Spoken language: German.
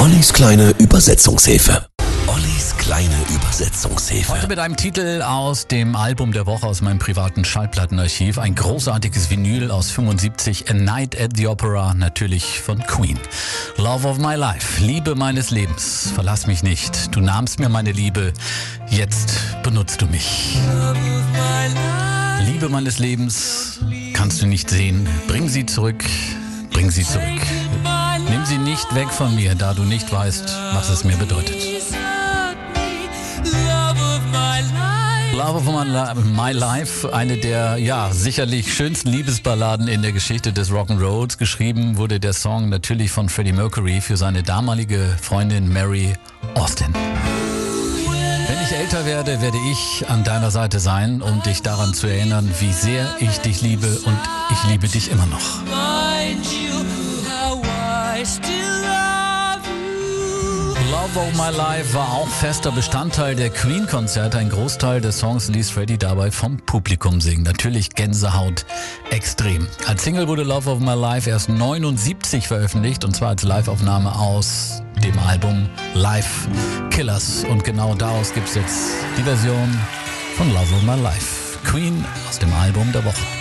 Ollis kleine Übersetzungshilfe. Ollis kleine Übersetzungshilfe. Heute mit einem Titel aus dem Album der Woche aus meinem privaten Schallplattenarchiv. Ein großartiges Vinyl aus 75, A Night at the Opera, natürlich von Queen. Love of my life, Liebe meines Lebens. Verlass mich nicht. Du nahmst mir meine Liebe. Jetzt benutzt du mich. Liebe meines Lebens kannst du nicht sehen. Bring sie zurück. Bring sie zurück. Nicht weg von mir, da du nicht weißt, was es mir bedeutet. Love of My Life, eine der ja sicherlich schönsten Liebesballaden in der Geschichte des Rock'n'Rolls. Geschrieben wurde der Song natürlich von Freddie Mercury für seine damalige Freundin Mary Austin. Wenn ich älter werde, werde ich an deiner Seite sein, um dich daran zu erinnern, wie sehr ich dich liebe und ich liebe dich immer noch. Love of My Life war auch fester Bestandteil der Queen-Konzerte. Ein Großteil des Songs ließ Freddie dabei vom Publikum singen. Natürlich Gänsehaut extrem. Als Single wurde Love of My Life erst 79 veröffentlicht und zwar als Live-Aufnahme aus dem Album Live Killers. Und genau daraus gibt es jetzt die Version von Love of My Life. Queen aus dem Album der Woche.